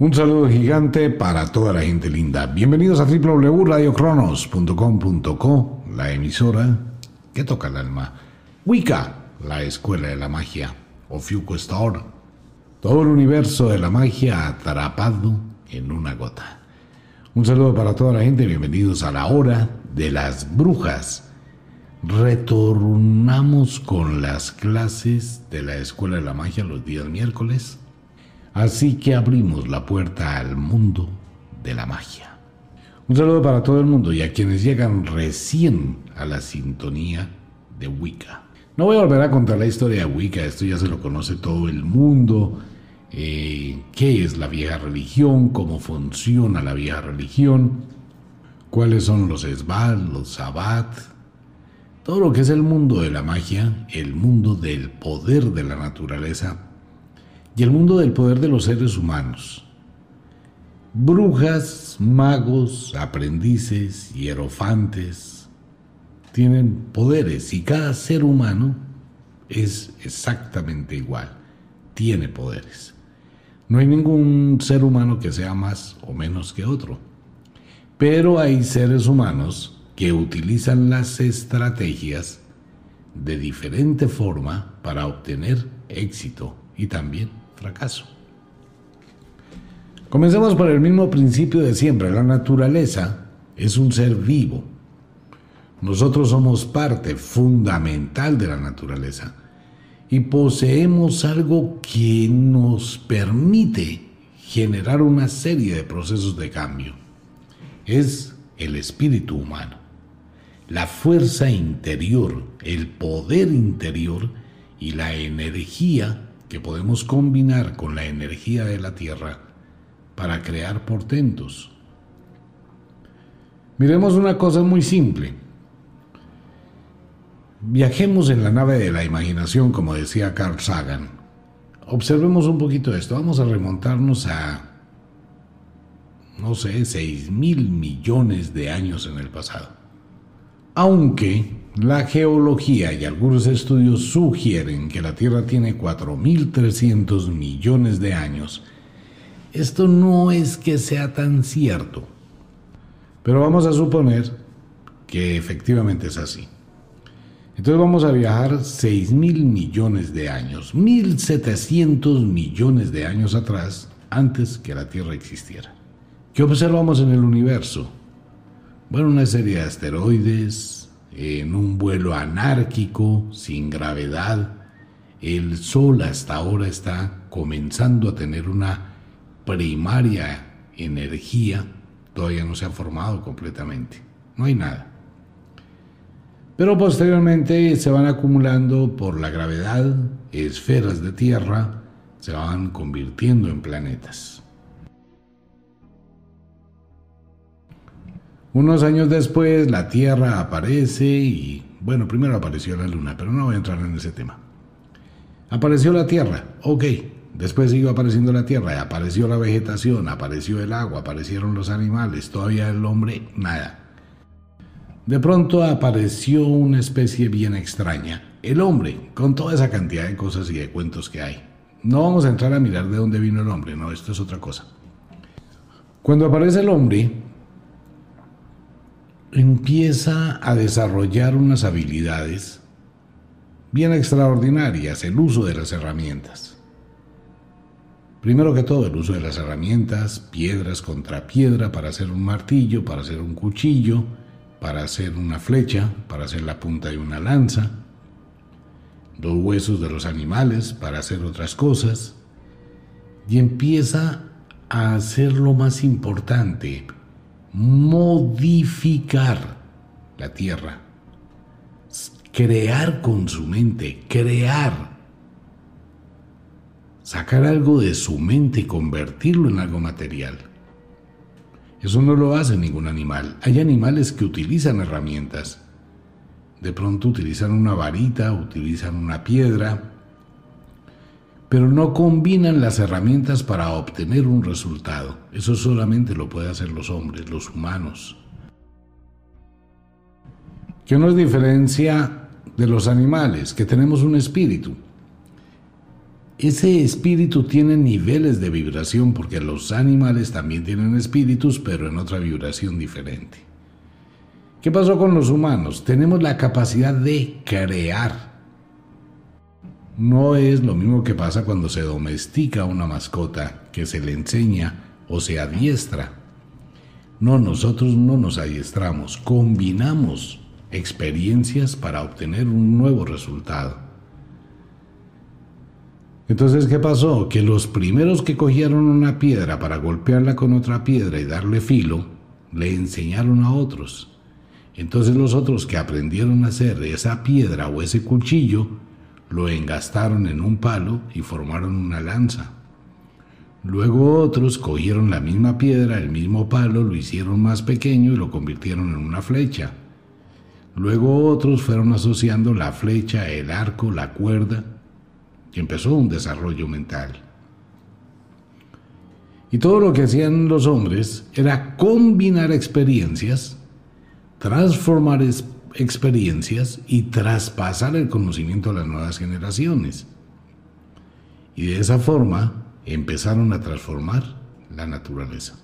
Un saludo gigante para toda la gente linda. Bienvenidos a www.radiocronos.com.co, la emisora que toca el alma. Wicca, la escuela de la magia. Ofiuco Store, todo el universo de la magia atrapado en una gota. Un saludo para toda la gente. Bienvenidos a la hora de las brujas. Retornamos con las clases de la escuela de la magia los días miércoles Así que abrimos la puerta al mundo de la magia. Un saludo para todo el mundo y a quienes llegan recién a la sintonía de Wicca. No voy a volver a contar la historia de Wicca, esto ya se lo conoce todo el mundo. Eh, qué es la vieja religión, cómo funciona la vieja religión, cuáles son los esbal, los sabbat, todo lo que es el mundo de la magia, el mundo del poder de la naturaleza y el mundo del poder de los seres humanos. Brujas, magos, aprendices, hierofantes, tienen poderes y cada ser humano es exactamente igual, tiene poderes. No hay ningún ser humano que sea más o menos que otro. Pero hay seres humanos que utilizan las estrategias de diferente forma para obtener éxito y también fracaso. Comencemos por el mismo principio de siempre. La naturaleza es un ser vivo. Nosotros somos parte fundamental de la naturaleza y poseemos algo que nos permite generar una serie de procesos de cambio. Es el espíritu humano, la fuerza interior, el poder interior y la energía que podemos combinar con la energía de la Tierra para crear portentos. Miremos una cosa muy simple. Viajemos en la nave de la imaginación, como decía Carl Sagan. Observemos un poquito esto. Vamos a remontarnos a, no sé, 6 mil millones de años en el pasado. Aunque la geología y algunos estudios sugieren que la Tierra tiene 4.300 millones de años. Esto no es que sea tan cierto, pero vamos a suponer que efectivamente es así. Entonces vamos a viajar 6 mil millones de años, 1.700 millones de años atrás, antes que la Tierra existiera. ¿Qué observamos en el universo? Bueno, una serie de asteroides, en un vuelo anárquico, sin gravedad. El Sol hasta ahora está comenzando a tener una primaria energía, todavía no se ha formado completamente, no hay nada. Pero posteriormente se van acumulando por la gravedad esferas de tierra, se van convirtiendo en planetas. Unos años después la Tierra aparece y, bueno, primero apareció la Luna, pero no voy a entrar en ese tema. Apareció la Tierra, ok. Después siguió apareciendo la Tierra, apareció la vegetación, apareció el agua, aparecieron los animales, todavía el hombre, nada. De pronto apareció una especie bien extraña, el hombre, con toda esa cantidad de cosas y de cuentos que hay. No vamos a entrar a mirar de dónde vino el hombre, no, esto es otra cosa. Cuando aparece el hombre, empieza a desarrollar unas habilidades bien extraordinarias, el uso de las herramientas. Primero que todo, el uso de las herramientas, piedras contra piedra para hacer un martillo, para hacer un cuchillo, para hacer una flecha, para hacer la punta de una lanza, los huesos de los animales para hacer otras cosas, y empieza a hacer lo más importante, modificar la tierra, crear con su mente, crear, sacar algo de su mente y convertirlo en algo material. Eso no lo hace ningún animal. Hay animales que utilizan herramientas. De pronto utilizan una varita, utilizan una piedra, pero no combinan las herramientas para obtener un resultado. Eso solamente lo pueden hacer los hombres, los humanos. ¿Qué nos diferencia de los animales? Que tenemos un espíritu. ese espíritu tiene niveles de vibración porque los animales también tienen espíritus, pero en otra vibración diferente. ¿Qué pasó con los humanos? Tenemos la capacidad de crear. No es lo mismo que pasa cuando se domestica una mascota, que se le enseña o se adiestra. No, nosotros no nos adiestramos, combinamos experiencias para obtener un nuevo resultado. Entonces, ¿qué pasó? Que los primeros que cogieron una piedra para golpearla con otra piedra y darle filo, le enseñaron a otros. Entonces los otros que aprendieron a hacer esa piedra o ese cuchillo, lo engastaron en un palo y formaron una lanza. Luego otros cogieron la misma piedra, el mismo palo, lo hicieron más pequeño y lo convirtieron en una flecha. Luego otros fueron asociando la flecha, el arco, la cuerda, y empezó un desarrollo mental. Y todo lo que hacían los hombres era combinar experiencias, transformar experiencias y traspasar el conocimiento a las nuevas generaciones. Y de esa forma empezaron a transformar la naturaleza.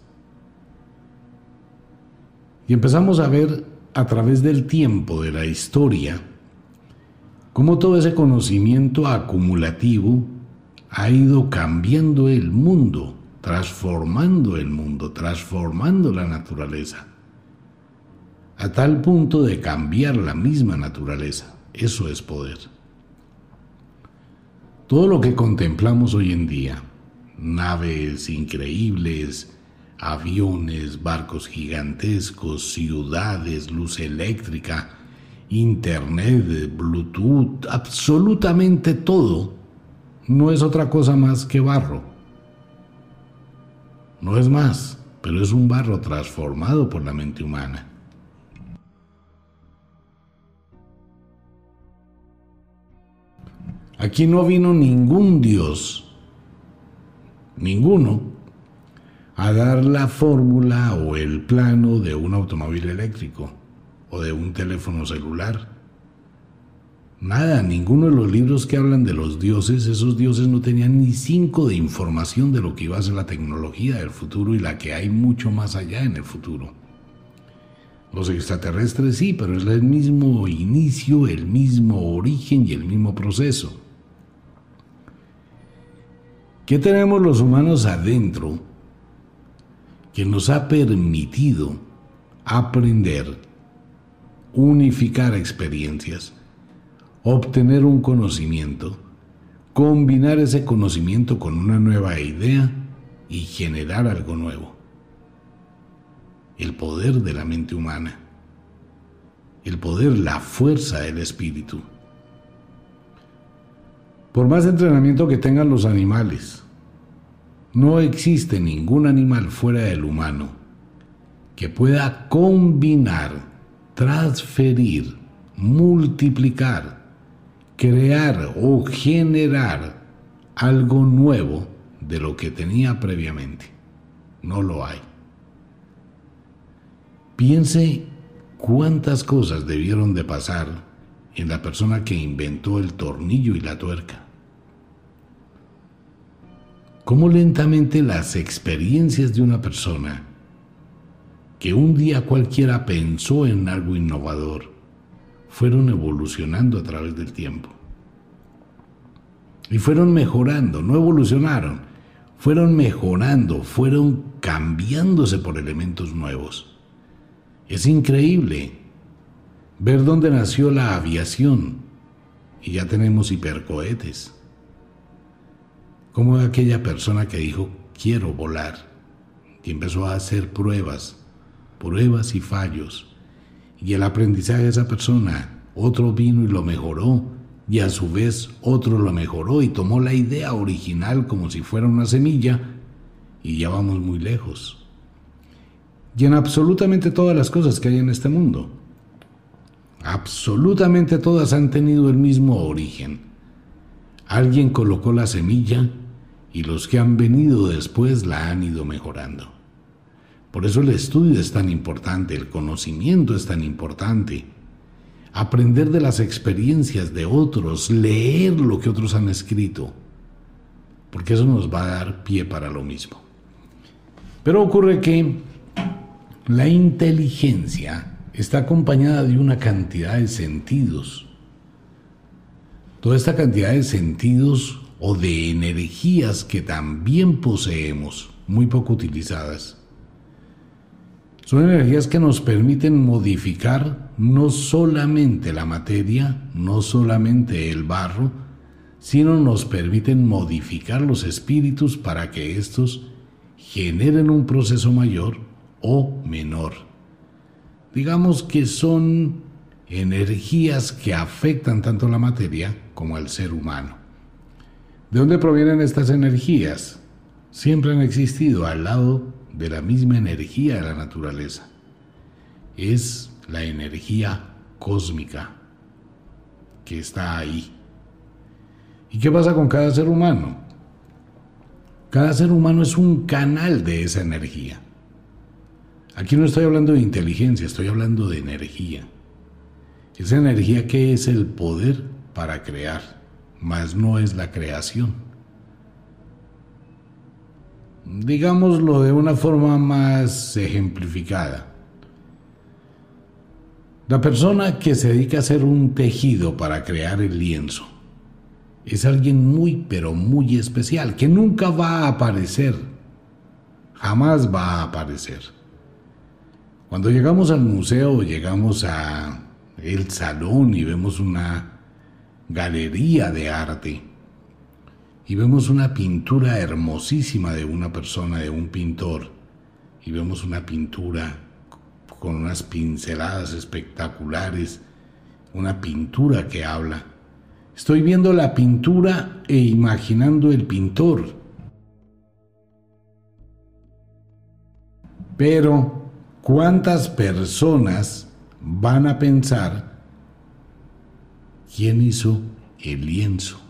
Y empezamos a ver a través del tiempo, de la historia, cómo todo ese conocimiento acumulativo ha ido cambiando el mundo, transformando el mundo, transformando la naturaleza, a tal punto de cambiar la misma naturaleza. Eso es poder. Todo lo que contemplamos hoy en día, naves increíbles, aviones, barcos gigantescos, ciudades, luz eléctrica, Internet, Bluetooth, absolutamente todo, no es otra cosa más que barro. No es más, pero es un barro transformado por la mente humana. Aquí no vino ningún Dios, ninguno, a dar la fórmula o el plano de un automóvil eléctrico o de un teléfono celular. Nada, ninguno de los libros que hablan de los dioses, esos dioses no tenían ni cinco de información de lo que iba a ser la tecnología del futuro y la que hay mucho más allá en el futuro. Los extraterrestres sí, pero es el mismo inicio, el mismo origen y el mismo proceso. ¿Qué tenemos los humanos adentro que nos ha permitido aprender unificar experiencias, obtener un conocimiento, combinar ese conocimiento con una nueva idea y generar algo nuevo. El poder de la mente humana, el poder, la fuerza del espíritu. Por más entrenamiento que tengan los animales, no existe ningún animal fuera del humano que pueda combinar transferir, multiplicar, crear o generar algo nuevo de lo que tenía previamente. No lo hay. Piense cuántas cosas debieron de pasar en la persona que inventó el tornillo y la tuerca. Cómo lentamente las experiencias de una persona que un día cualquiera pensó en algo innovador, fueron evolucionando a través del tiempo. Y fueron mejorando, no evolucionaron, fueron mejorando, fueron cambiándose por elementos nuevos. Es increíble ver dónde nació la aviación y ya tenemos hipercohetes. Como aquella persona que dijo, quiero volar, y empezó a hacer pruebas pruebas y fallos. Y el aprendizaje de esa persona, otro vino y lo mejoró, y a su vez otro lo mejoró y tomó la idea original como si fuera una semilla, y ya vamos muy lejos. Y en absolutamente todas las cosas que hay en este mundo. Absolutamente todas han tenido el mismo origen. Alguien colocó la semilla y los que han venido después la han ido mejorando. Por eso el estudio es tan importante, el conocimiento es tan importante. Aprender de las experiencias de otros, leer lo que otros han escrito. porque eso nos va a dar pie para lo mismo. Pero ocurre que la inteligencia está acompañada de una cantidad de sentidos. Toda esta cantidad de sentidos o de energías que también poseemos, muy poco utilizadas, son energías que nos permiten modificar no solamente la materia, no solamente el barro, sino nos permiten modificar los espíritus para que éstos generen un proceso mayor o menor. Digamos que son energías que afectan tanto la materia como al ser humano. ¿De dónde provienen estas energías? Siempre han existido al lado de la misma energía de la naturaleza. Es la energía cósmica que está ahí. ¿Y qué pasa con cada ser humano? Cada ser humano es un canal de esa energía. Aquí no estoy hablando de inteligencia, estoy hablando de energía. Esa energía que es el poder para crear, mas no es la creación digámoslo de una forma más ejemplificada. La persona que se dedica a hacer un tejido para crear el lienzo es alguien muy, pero muy especial, que nunca va a aparecer, jamás va a aparecer. Cuando llegamos al museo, llegamos a el salón y vemos una galería de arte, y vemos una pintura hermosísima de una persona, de un pintor, y vemos una pintura con unas pinceladas espectaculares, una pintura que habla. Estoy viendo la pintura e imaginando el pintor. Pero, ¿cuántas personas van a pensar quién hizo el lienzo?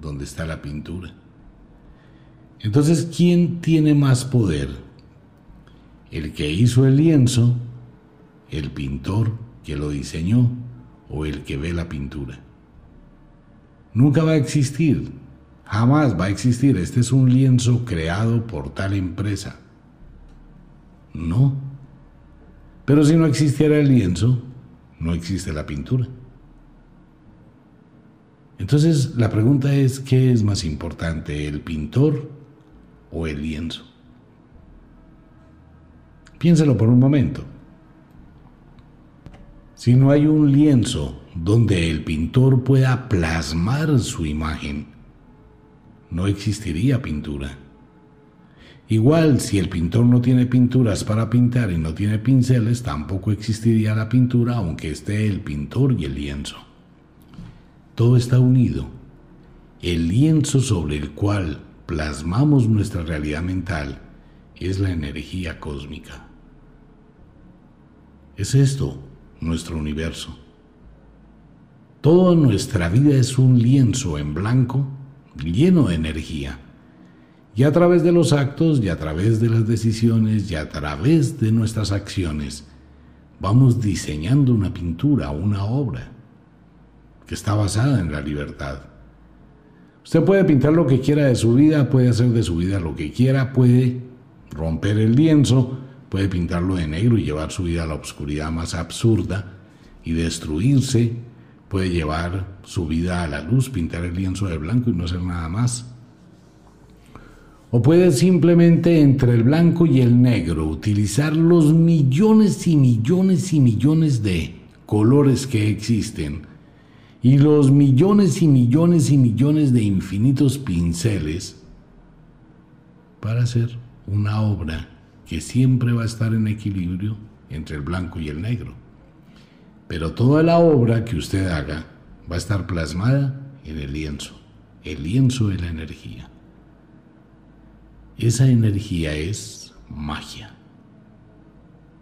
donde está la pintura. Entonces, ¿quién tiene más poder? ¿El que hizo el lienzo, el pintor que lo diseñó o el que ve la pintura? Nunca va a existir, jamás va a existir. Este es un lienzo creado por tal empresa. No. Pero si no existiera el lienzo, no existe la pintura. Entonces la pregunta es, ¿qué es más importante, el pintor o el lienzo? Piénselo por un momento. Si no hay un lienzo donde el pintor pueda plasmar su imagen, no existiría pintura. Igual, si el pintor no tiene pinturas para pintar y no tiene pinceles, tampoco existiría la pintura aunque esté el pintor y el lienzo. Todo está unido. El lienzo sobre el cual plasmamos nuestra realidad mental es la energía cósmica. Es esto nuestro universo. Toda nuestra vida es un lienzo en blanco lleno de energía. Y a través de los actos y a través de las decisiones y a través de nuestras acciones vamos diseñando una pintura, una obra que está basada en la libertad. Usted puede pintar lo que quiera de su vida, puede hacer de su vida lo que quiera, puede romper el lienzo, puede pintarlo de negro y llevar su vida a la oscuridad más absurda y destruirse, puede llevar su vida a la luz, pintar el lienzo de blanco y no hacer nada más. O puede simplemente entre el blanco y el negro utilizar los millones y millones y millones de colores que existen y los millones y millones y millones de infinitos pinceles para hacer una obra que siempre va a estar en equilibrio entre el blanco y el negro. Pero toda la obra que usted haga va a estar plasmada en el lienzo, el lienzo de la energía. Esa energía es magia.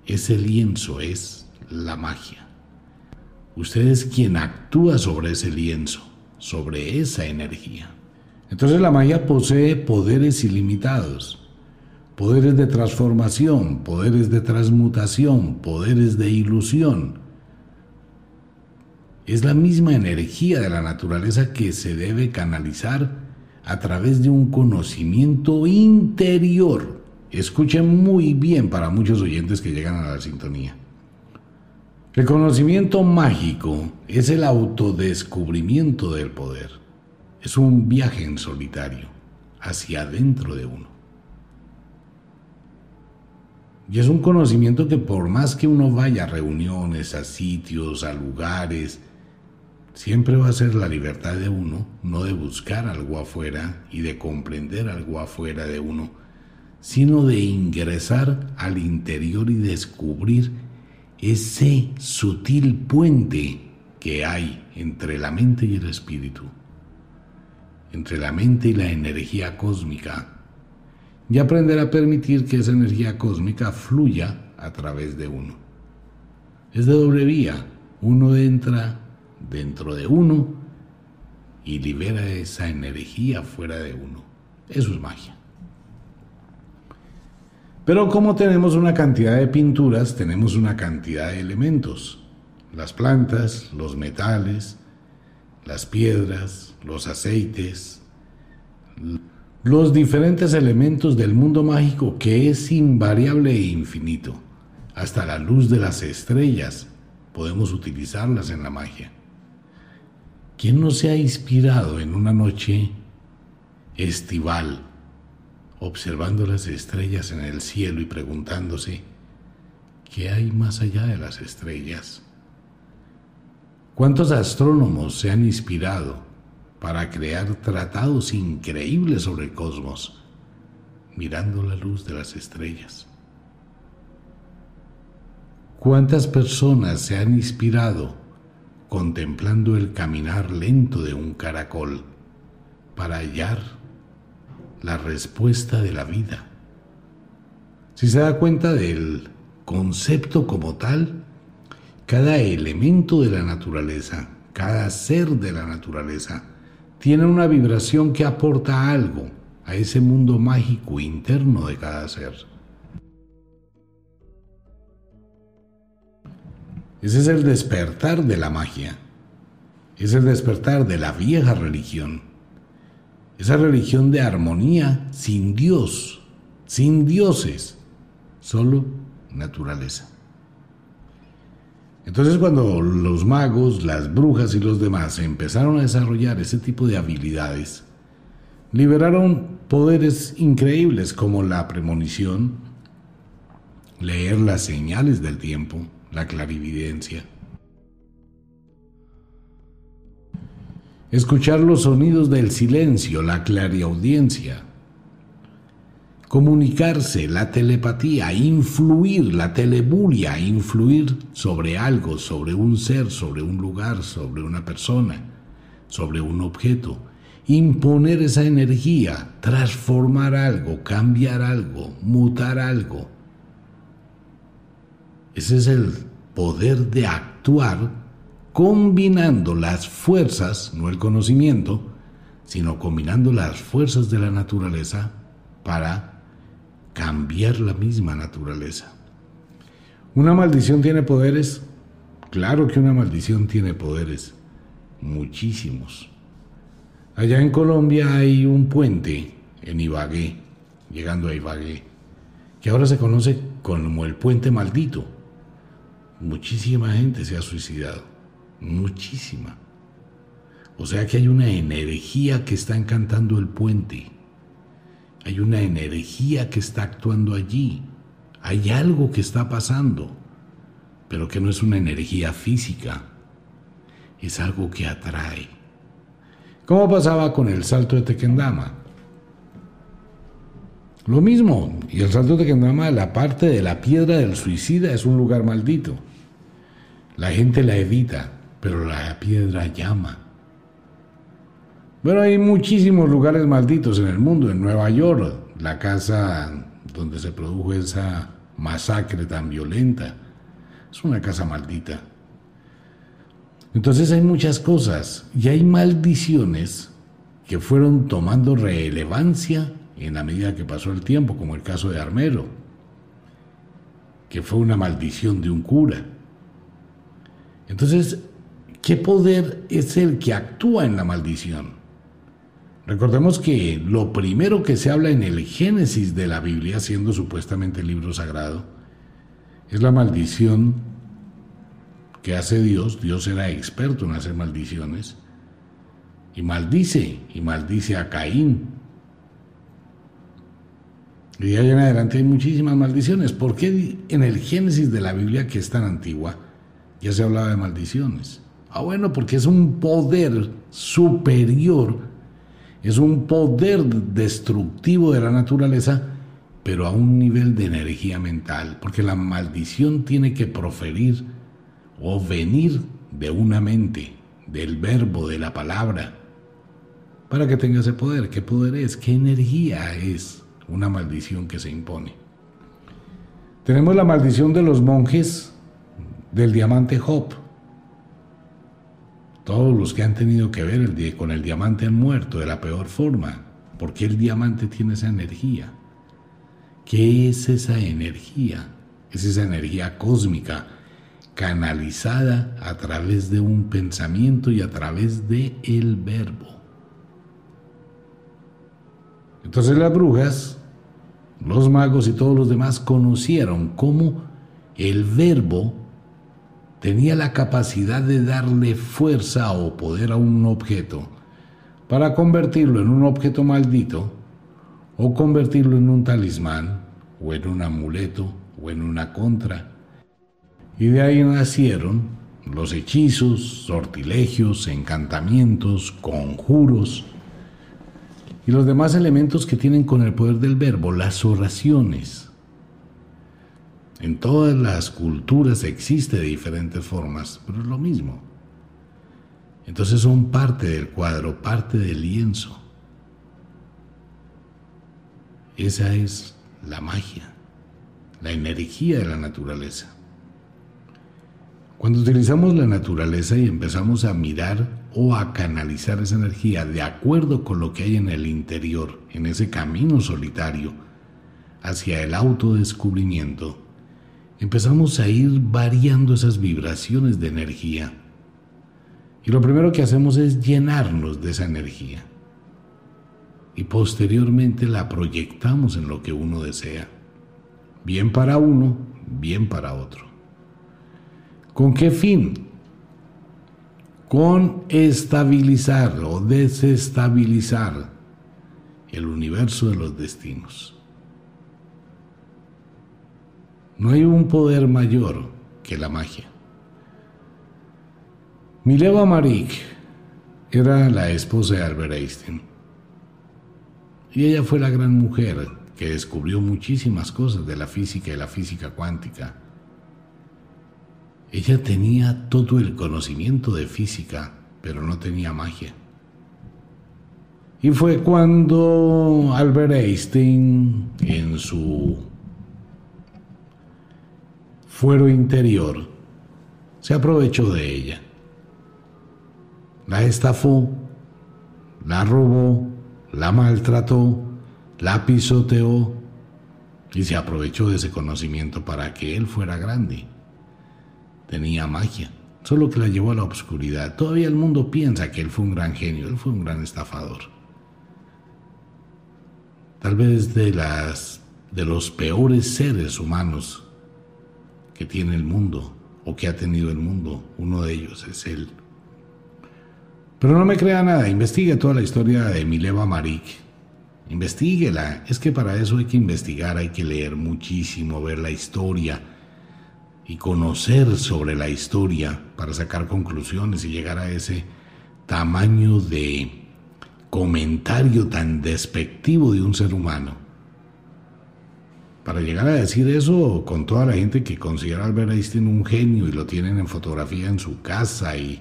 Ese lienzo es la magia. Usted es quien actúa sobre ese lienzo, sobre esa energía. Entonces la magia posee poderes ilimitados, poderes de transformación, poderes de transmutación, poderes de ilusión. Es la misma energía de la naturaleza que se debe canalizar a través de un conocimiento interior. Escuchen muy bien para muchos oyentes que llegan a la sintonía. El conocimiento mágico es el autodescubrimiento del poder. Es un viaje en solitario hacia adentro de uno. Y es un conocimiento que por más que uno vaya a reuniones, a sitios, a lugares, siempre va a ser la libertad de uno, no de buscar algo afuera y de comprender algo afuera de uno, sino de ingresar al interior y descubrir ese sutil puente que hay entre la mente y el espíritu, entre la mente y la energía cósmica, y aprender a permitir que esa energía cósmica fluya a través de uno. Es de doble vía, uno entra dentro de uno y libera esa energía fuera de uno. Eso es magia. Pero como tenemos una cantidad de pinturas, tenemos una cantidad de elementos. Las plantas, los metales, las piedras, los aceites, los diferentes elementos del mundo mágico que es invariable e infinito. Hasta la luz de las estrellas podemos utilizarlas en la magia. ¿Quién no se ha inspirado en una noche estival observando las estrellas en el cielo y preguntándose, ¿qué hay más allá de las estrellas? ¿Cuántos astrónomos se han inspirado para crear tratados increíbles sobre el cosmos, mirando la luz de las estrellas? ¿Cuántas personas se han inspirado contemplando el caminar lento de un caracol para hallar la respuesta de la vida. Si se da cuenta del concepto como tal, cada elemento de la naturaleza, cada ser de la naturaleza, tiene una vibración que aporta algo a ese mundo mágico interno de cada ser. Ese es el despertar de la magia. Es el despertar de la vieja religión esa religión de armonía sin Dios, sin dioses, solo naturaleza. Entonces cuando los magos, las brujas y los demás empezaron a desarrollar ese tipo de habilidades, liberaron poderes increíbles como la premonición, leer las señales del tiempo, la clarividencia, escuchar los sonidos del silencio, la clariaudiencia, comunicarse, la telepatía, influir, la telebulia, influir sobre algo, sobre un ser, sobre un lugar, sobre una persona, sobre un objeto, imponer esa energía, transformar algo, cambiar algo, mutar algo. Ese es el poder de actuar combinando las fuerzas, no el conocimiento, sino combinando las fuerzas de la naturaleza para cambiar la misma naturaleza. ¿Una maldición tiene poderes? Claro que una maldición tiene poderes, muchísimos. Allá en Colombia hay un puente en Ibagué, llegando a Ibagué, que ahora se conoce como el puente maldito. Muchísima gente se ha suicidado muchísima. O sea que hay una energía que está encantando el puente. Hay una energía que está actuando allí. Hay algo que está pasando, pero que no es una energía física. Es algo que atrae. ¿Cómo pasaba con el salto de Tequendama? Lo mismo, y el salto de Tequendama, la parte de la piedra del suicida es un lugar maldito. La gente la evita, pero la piedra llama. Bueno, hay muchísimos lugares malditos en el mundo. En Nueva York, la casa donde se produjo esa masacre tan violenta, es una casa maldita. Entonces hay muchas cosas y hay maldiciones que fueron tomando relevancia en la medida que pasó el tiempo, como el caso de Armero, que fue una maldición de un cura. Entonces ¿Qué poder es el que actúa en la maldición? Recordemos que lo primero que se habla en el Génesis de la Biblia, siendo supuestamente el libro sagrado, es la maldición que hace Dios. Dios era experto en hacer maldiciones. Y maldice, y maldice a Caín. Y de ahí en adelante hay muchísimas maldiciones. ¿Por qué en el Génesis de la Biblia, que es tan antigua, ya se hablaba de maldiciones? Ah, bueno, porque es un poder superior es un poder destructivo de la naturaleza, pero a un nivel de energía mental, porque la maldición tiene que proferir o venir de una mente, del verbo, de la palabra, para que tenga ese poder. ¿Qué poder es? ¿Qué energía es una maldición que se impone? Tenemos la maldición de los monjes del diamante Job. Todos los que han tenido que ver con el diamante han muerto de la peor forma, porque el diamante tiene esa energía. ¿Qué es esa energía? Es esa energía cósmica canalizada a través de un pensamiento y a través de el verbo. Entonces las brujas, los magos y todos los demás conocieron cómo el verbo tenía la capacidad de darle fuerza o poder a un objeto para convertirlo en un objeto maldito o convertirlo en un talismán o en un amuleto o en una contra. Y de ahí nacieron los hechizos, sortilegios, encantamientos, conjuros y los demás elementos que tienen con el poder del verbo, las oraciones en todas las culturas existe de diferentes formas, pero es lo mismo. Entonces son parte del cuadro, parte del lienzo. Esa es la magia, la energía de la naturaleza. Cuando utilizamos la naturaleza y empezamos a mirar o a canalizar esa energía de acuerdo con lo que hay en el interior, en ese camino solitario hacia el autodescubrimiento, empezamos a ir variando esas vibraciones de energía. Y lo primero que hacemos es llenarnos de esa energía. Y posteriormente la proyectamos en lo que uno desea. Bien para uno, bien para otro. ¿Con qué fin? Con estabilizar o desestabilizar el universo de los destinos. No hay un poder mayor que la magia. Mileva Marik era la esposa de Albert Einstein. Y ella fue la gran mujer que descubrió muchísimas cosas de la física y la física cuántica. Ella tenía todo el conocimiento de física, pero no tenía magia. Y fue cuando Albert Einstein, en su fuero interior, se aprovechó de ella. La estafó, la robó, la maltrató, la pisoteó y se aprovechó de ese conocimiento para que él fuera grande. Tenía magia, solo que la llevó a la oscuridad. Todavía el mundo piensa que él fue un gran genio, él fue un gran estafador. Tal vez de las de los peores seres humanos que tiene el mundo o que ha tenido el mundo. Uno de ellos es él. Pero no me crea nada, investigue toda la historia de Mileva Marik. Investíguela. Es que para eso hay que investigar, hay que leer muchísimo, ver la historia y conocer sobre la historia para sacar conclusiones y llegar a ese tamaño de comentario tan despectivo de un ser humano para llegar a decir eso con toda la gente que considera a Albert Einstein un genio y lo tienen en fotografía en su casa y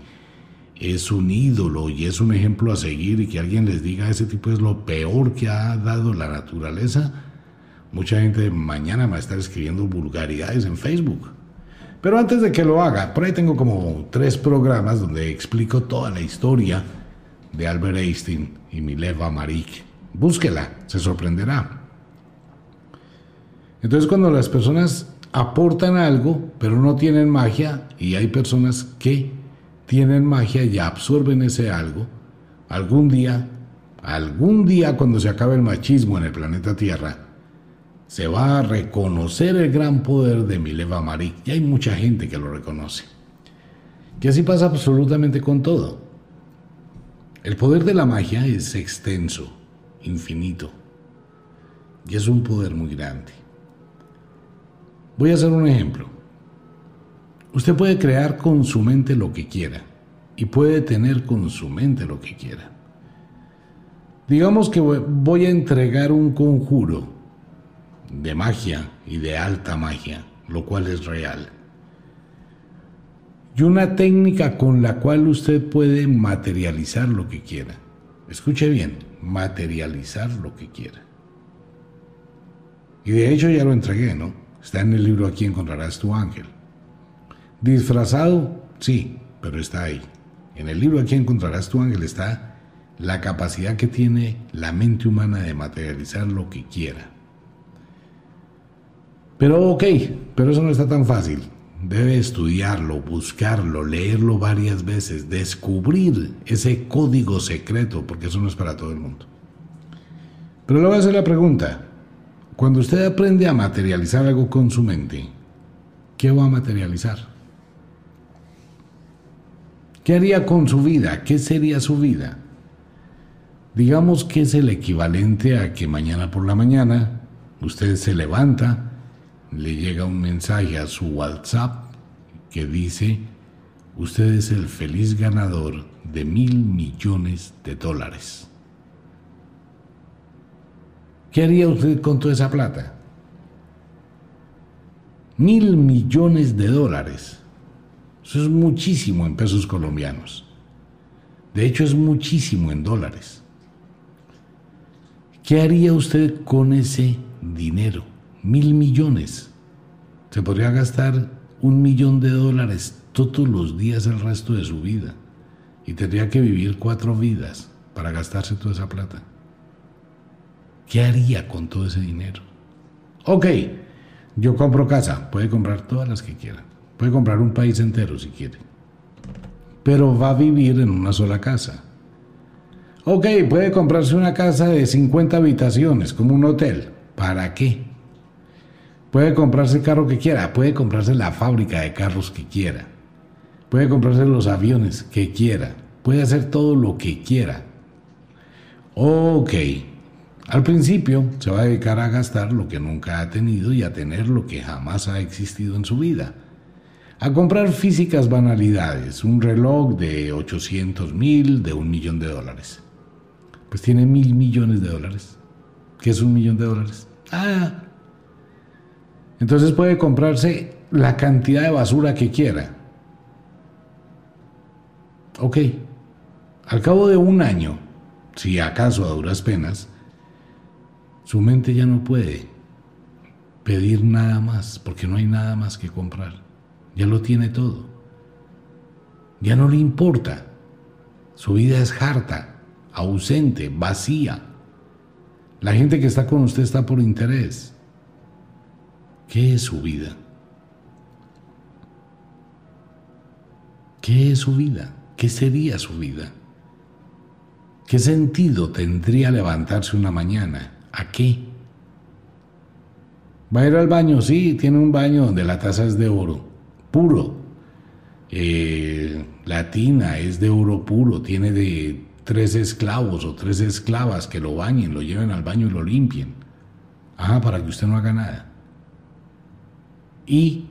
es un ídolo y es un ejemplo a seguir y que alguien les diga ese tipo es lo peor que ha dado la naturaleza, mucha gente mañana va a estar escribiendo vulgaridades en Facebook. Pero antes de que lo haga, por ahí tengo como tres programas donde explico toda la historia de Albert Einstein y Mileva Marik. Búsquela, se sorprenderá. Entonces cuando las personas aportan algo, pero no tienen magia, y hay personas que tienen magia y absorben ese algo, algún día algún día cuando se acabe el machismo en el planeta Tierra, se va a reconocer el gran poder de Mileva Marik. Y hay mucha gente que lo reconoce. Que así pasa absolutamente con todo. El poder de la magia es extenso, infinito. Y es un poder muy grande. Voy a hacer un ejemplo. Usted puede crear con su mente lo que quiera y puede tener con su mente lo que quiera. Digamos que voy a entregar un conjuro de magia y de alta magia, lo cual es real. Y una técnica con la cual usted puede materializar lo que quiera. Escuche bien, materializar lo que quiera. Y de hecho ya lo entregué, ¿no? Está en el libro Aquí encontrarás tu ángel. Disfrazado, sí, pero está ahí. En el libro Aquí encontrarás tu ángel está la capacidad que tiene la mente humana de materializar lo que quiera. Pero ok, pero eso no está tan fácil. Debe estudiarlo, buscarlo, leerlo varias veces, descubrir ese código secreto, porque eso no es para todo el mundo. Pero le voy a hacer la pregunta. Cuando usted aprende a materializar algo con su mente, ¿qué va a materializar? ¿Qué haría con su vida? ¿Qué sería su vida? Digamos que es el equivalente a que mañana por la mañana usted se levanta, le llega un mensaje a su WhatsApp que dice, usted es el feliz ganador de mil millones de dólares. ¿Qué haría usted con toda esa plata? Mil millones de dólares. Eso es muchísimo en pesos colombianos. De hecho, es muchísimo en dólares. ¿Qué haría usted con ese dinero? mil millones. Se podría gastar un millón de dólares todos los días el resto de su vida y tendría que vivir cuatro vidas para gastarse toda esa plata. ¿Qué haría con todo ese dinero? Ok, yo compro casa, puede comprar todas las que quiera, puede comprar un país entero si quiere, pero va a vivir en una sola casa. Ok, puede comprarse una casa de 50 habitaciones, como un hotel. ¿Para qué? Puede comprarse el carro que quiera, puede comprarse la fábrica de carros que quiera, puede comprarse los aviones que quiera, puede hacer todo lo que quiera. Ok, al principio se va a dedicar a gastar lo que nunca ha tenido y a tener lo que jamás ha existido en su vida. A comprar físicas banalidades, un reloj de 800 mil, de un millón de dólares. Pues tiene mil millones de dólares. ¿Qué es un millón de dólares? Ah, entonces puede comprarse la cantidad de basura que quiera. Ok, al cabo de un año, si acaso a duras penas, su mente ya no puede pedir nada más, porque no hay nada más que comprar. Ya lo tiene todo. Ya no le importa. Su vida es harta, ausente, vacía. La gente que está con usted está por interés. ¿Qué es su vida? ¿Qué es su vida? ¿Qué sería su vida? ¿Qué sentido tendría levantarse una mañana? ¿A qué? ¿Va a ir al baño? Sí, tiene un baño donde la taza es de oro, puro. Eh, la tina es de oro puro, tiene de tres esclavos o tres esclavas que lo bañen, lo lleven al baño y lo limpien. Ah, para que usted no haga nada. ¿Y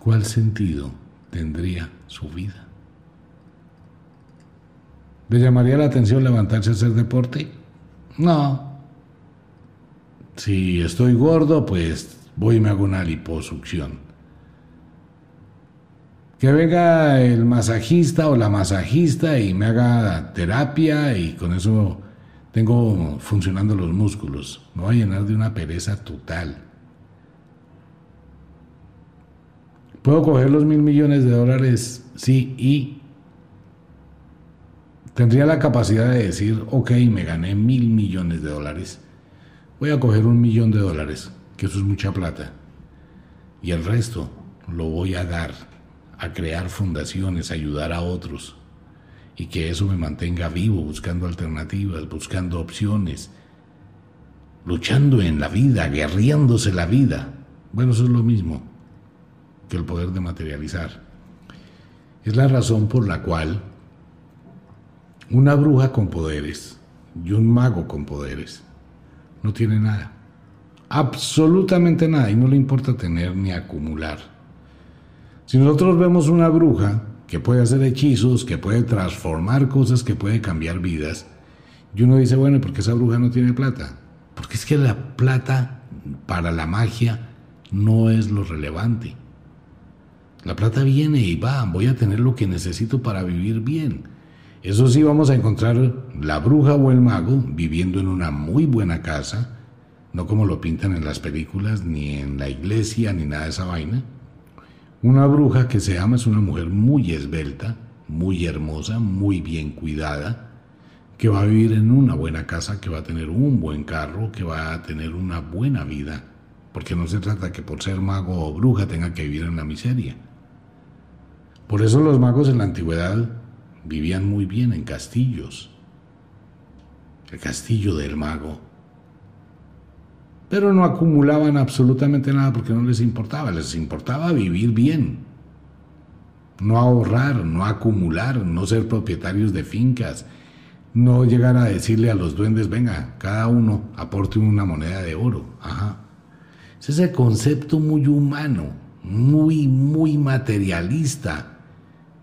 cuál sentido tendría su vida? ¿Le llamaría la atención levantarse a hacer deporte? No. Si estoy gordo, pues voy y me hago una liposucción. Que venga el masajista o la masajista y me haga terapia y con eso tengo funcionando los músculos. Me voy a llenar de una pereza total. ¿Puedo coger los mil millones de dólares? Sí, y tendría la capacidad de decir, ok, me gané mil millones de dólares. Voy a coger un millón de dólares, que eso es mucha plata. Y el resto lo voy a dar a crear fundaciones, a ayudar a otros. y que eso me mantenga vivo, buscando alternativas, buscando opciones, luchando en la vida, guerriéndose la vida. Bueno, eso es lo mismo que el poder de materializar. Es la razón por la cual una bruja con poderes y un mago con poderes no tiene nada. Absolutamente nada y no le importa tener ni acumular. Si nosotros vemos una bruja que puede hacer hechizos, que puede transformar cosas, que puede cambiar vidas, y uno dice, bueno, ¿por qué esa bruja no tiene plata? Porque es que la plata para la magia no es lo relevante. La plata viene y va, voy a tener lo que necesito para vivir bien. Eso sí, vamos a encontrar la bruja o el mago viviendo en una muy buena casa, no como lo pintan en las películas, ni en la iglesia, ni nada de esa vaina. Una bruja que se ama es una mujer muy esbelta, muy hermosa, muy bien cuidada, que va a vivir en una buena casa, que va a tener un buen carro, que va a tener una buena vida, porque no se trata que por ser mago o bruja tenga que vivir en la miseria. Por eso los magos en la antigüedad vivían muy bien en castillos. El castillo del mago. Pero no acumulaban absolutamente nada porque no les importaba, les importaba vivir bien. No ahorrar, no acumular, no ser propietarios de fincas, no llegar a decirle a los duendes, venga, cada uno aporte una moneda de oro. Ajá. Ese es el concepto muy humano, muy, muy materialista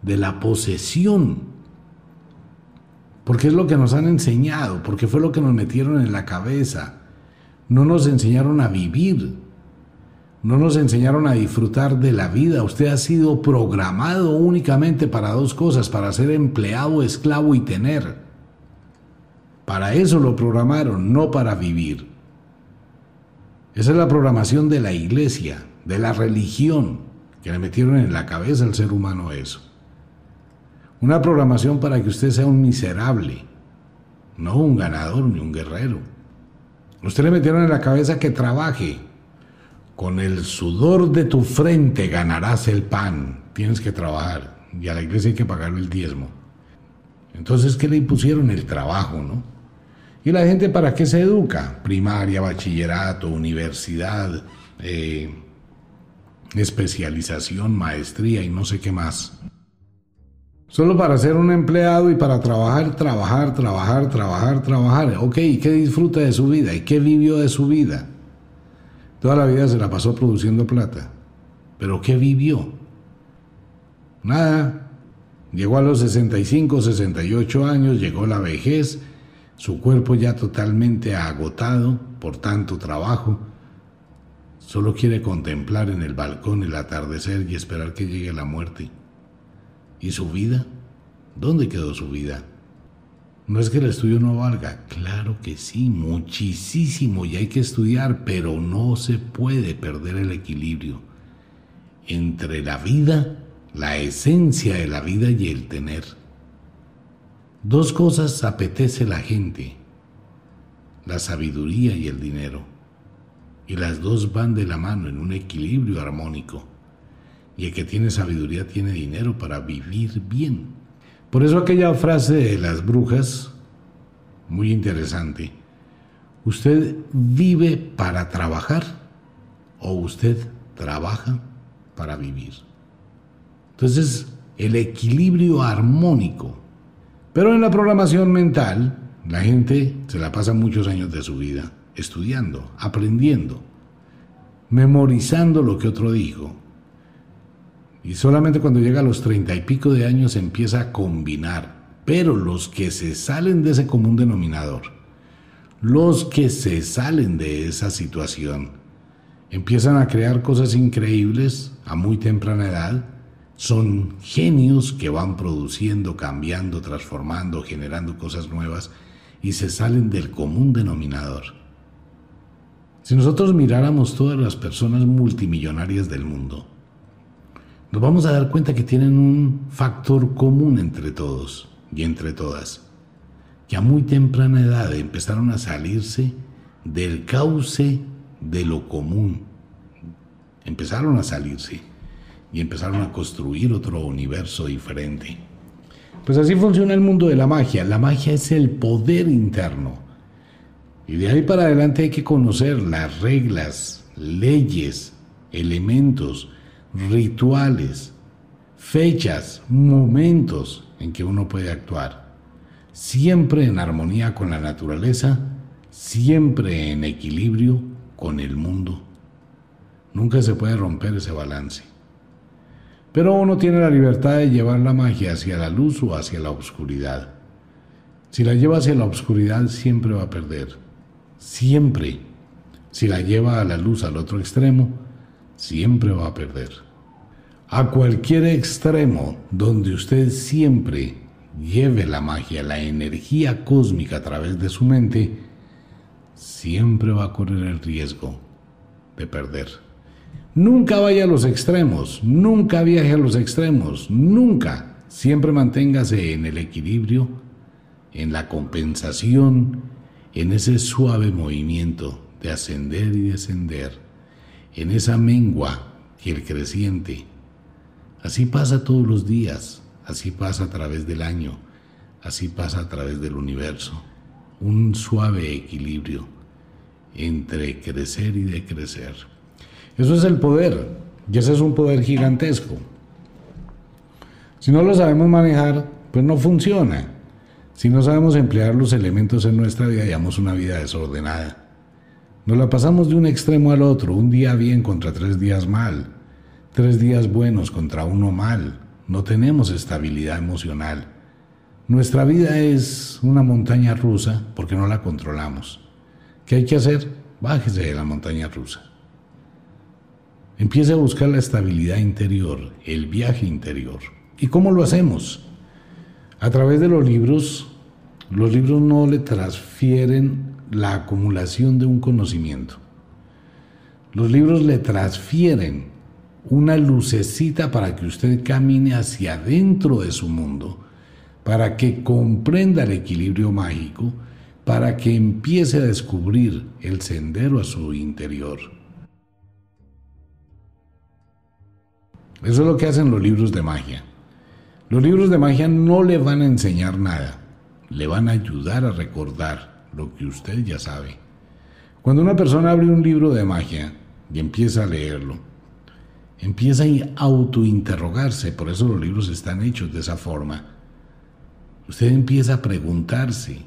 de la posesión porque es lo que nos han enseñado, porque fue lo que nos metieron en la cabeza. No nos enseñaron a vivir, no nos enseñaron a disfrutar de la vida. Usted ha sido programado únicamente para dos cosas, para ser empleado, esclavo y tener. Para eso lo programaron, no para vivir. Esa es la programación de la iglesia, de la religión, que le metieron en la cabeza al ser humano eso. Una programación para que usted sea un miserable, no un ganador ni un guerrero. Usted le metieron en la cabeza que trabaje. Con el sudor de tu frente ganarás el pan. Tienes que trabajar. Y a la iglesia hay que pagarle el diezmo. Entonces, ¿qué le impusieron? El trabajo, ¿no? ¿Y la gente para qué se educa? Primaria, bachillerato, universidad, eh, especialización, maestría y no sé qué más. Solo para ser un empleado y para trabajar, trabajar, trabajar, trabajar, trabajar. Ok, ¿y qué disfruta de su vida? ¿Y qué vivió de su vida? Toda la vida se la pasó produciendo plata. ¿Pero qué vivió? Nada. Llegó a los 65, 68 años, llegó la vejez, su cuerpo ya totalmente agotado por tanto trabajo. Solo quiere contemplar en el balcón el atardecer y esperar que llegue la muerte. ¿Y su vida? ¿Dónde quedó su vida? No es que el estudio no valga, claro que sí, muchísimo y hay que estudiar, pero no se puede perder el equilibrio entre la vida, la esencia de la vida y el tener. Dos cosas apetece la gente, la sabiduría y el dinero, y las dos van de la mano en un equilibrio armónico y el que tiene sabiduría tiene dinero para vivir bien. Por eso aquella frase de las brujas, muy interesante, ¿usted vive para trabajar o usted trabaja para vivir? Entonces, el equilibrio armónico. Pero en la programación mental, la gente se la pasa muchos años de su vida estudiando, aprendiendo, memorizando lo que otro dijo, y solamente cuando llega a los treinta y pico de años empieza a combinar. Pero los que se salen de ese común denominador, los que se salen de esa situación, empiezan a crear cosas increíbles a muy temprana edad, son genios que van produciendo, cambiando, transformando, generando cosas nuevas y se salen del común denominador. Si nosotros miráramos todas las personas multimillonarias del mundo, nos vamos a dar cuenta que tienen un factor común entre todos y entre todas, que a muy temprana edad empezaron a salirse del cauce de lo común. Empezaron a salirse y empezaron a construir otro universo diferente. Pues así funciona el mundo de la magia. La magia es el poder interno. Y de ahí para adelante hay que conocer las reglas, leyes, elementos, rituales, fechas, momentos en que uno puede actuar. Siempre en armonía con la naturaleza, siempre en equilibrio con el mundo. Nunca se puede romper ese balance. Pero uno tiene la libertad de llevar la magia hacia la luz o hacia la oscuridad. Si la lleva hacia la oscuridad siempre va a perder. Siempre. Si la lleva a la luz al otro extremo, siempre va a perder. A cualquier extremo donde usted siempre lleve la magia, la energía cósmica a través de su mente, siempre va a correr el riesgo de perder. Nunca vaya a los extremos, nunca viaje a los extremos, nunca. Siempre manténgase en el equilibrio, en la compensación, en ese suave movimiento de ascender y descender, en esa mengua y el creciente. Así pasa todos los días, así pasa a través del año, así pasa a través del universo. Un suave equilibrio entre crecer y decrecer. Eso es el poder, y ese es un poder gigantesco. Si no lo sabemos manejar, pues no funciona. Si no sabemos emplear los elementos en nuestra vida, llevamos una vida desordenada. Nos la pasamos de un extremo al otro, un día bien contra tres días mal, tres días buenos contra uno mal. No tenemos estabilidad emocional. Nuestra vida es una montaña rusa porque no la controlamos. ¿Qué hay que hacer? Bájese de la montaña rusa. Empiece a buscar la estabilidad interior, el viaje interior. ¿Y cómo lo hacemos? A través de los libros. Los libros no le transfieren la acumulación de un conocimiento. Los libros le transfieren una lucecita para que usted camine hacia adentro de su mundo, para que comprenda el equilibrio mágico, para que empiece a descubrir el sendero a su interior. Eso es lo que hacen los libros de magia. Los libros de magia no le van a enseñar nada, le van a ayudar a recordar lo que usted ya sabe. Cuando una persona abre un libro de magia y empieza a leerlo, empieza a autointerrogarse, por eso los libros están hechos de esa forma. Usted empieza a preguntarse,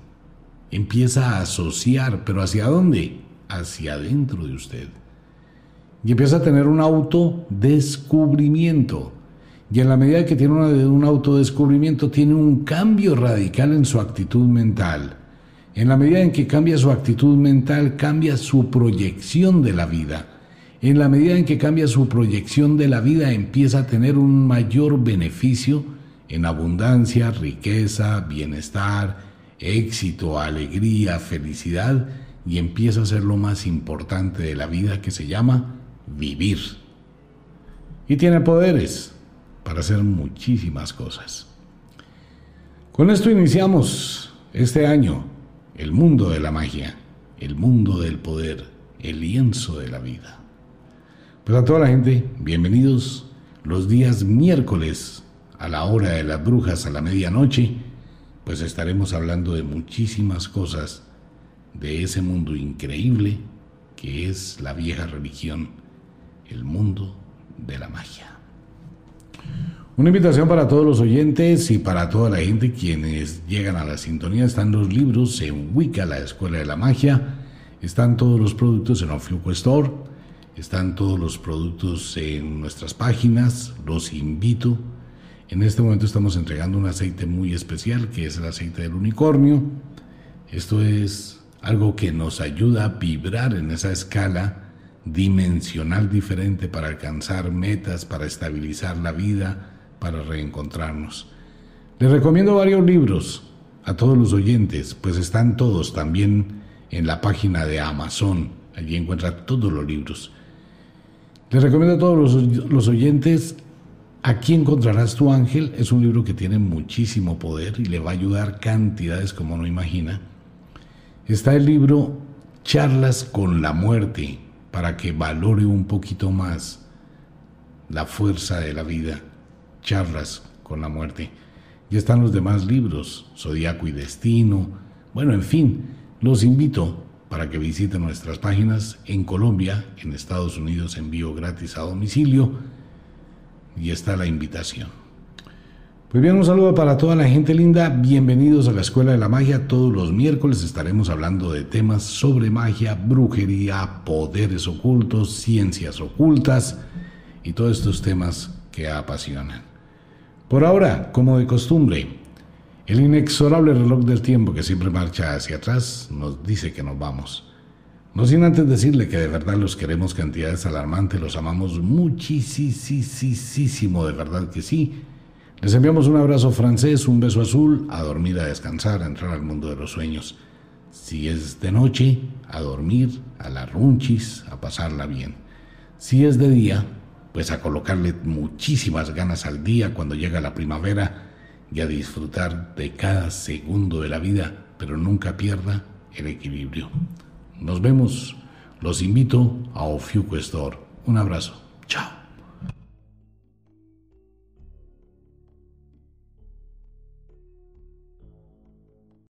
empieza a asociar, pero ¿hacia dónde? Hacia adentro de usted y empieza a tener un autodescubrimiento. Y en la medida que tiene un autodescubrimiento, tiene un cambio radical en su actitud mental. En la medida en que cambia su actitud mental, cambia su proyección de la vida. En la medida en que cambia su proyección de la vida, empieza a tener un mayor beneficio en abundancia, riqueza, bienestar, éxito, alegría, felicidad, y empieza a ser lo más importante de la vida que se llama vivir. Y tiene poderes para hacer muchísimas cosas. Con esto iniciamos este año el mundo de la magia, el mundo del poder, el lienzo de la vida. Pues a toda la gente, bienvenidos los días miércoles a la hora de las brujas a la medianoche, pues estaremos hablando de muchísimas cosas de ese mundo increíble que es la vieja religión el mundo de la magia. Una invitación para todos los oyentes y para toda la gente quienes llegan a la sintonía. Están los libros en Wicca, la Escuela de la Magia. Están todos los productos en Ofiuco Store. Están todos los productos en nuestras páginas. Los invito. En este momento estamos entregando un aceite muy especial que es el aceite del unicornio. Esto es algo que nos ayuda a vibrar en esa escala dimensional diferente para alcanzar metas, para estabilizar la vida, para reencontrarnos. Les recomiendo varios libros a todos los oyentes, pues están todos también en la página de Amazon. Allí encuentra todos los libros. Les recomiendo a todos los, los oyentes Aquí encontrarás tu ángel. Es un libro que tiene muchísimo poder y le va a ayudar cantidades como no imagina. Está el libro Charlas con la muerte para que valore un poquito más la fuerza de la vida, charlas con la muerte. Y están los demás libros, Zodíaco y Destino. Bueno, en fin, los invito para que visiten nuestras páginas en Colombia, en Estados Unidos, envío gratis a domicilio. Y está la invitación. Pues bien, un saludo para toda la gente linda. Bienvenidos a la Escuela de la Magia. Todos los miércoles estaremos hablando de temas sobre magia, brujería, poderes ocultos, ciencias ocultas y todos estos temas que apasionan. Por ahora, como de costumbre, el inexorable reloj del tiempo que siempre marcha hacia atrás nos dice que nos vamos. No sin antes decirle que de verdad los queremos cantidades alarmantes, los amamos muchísimo, de verdad que sí. Les enviamos un abrazo francés, un beso azul, a dormir, a descansar, a entrar al mundo de los sueños. Si es de noche, a dormir, a la runchis, a pasarla bien. Si es de día, pues a colocarle muchísimas ganas al día cuando llega la primavera y a disfrutar de cada segundo de la vida, pero nunca pierda el equilibrio. Nos vemos. Los invito a Ofiuco Store. Un abrazo.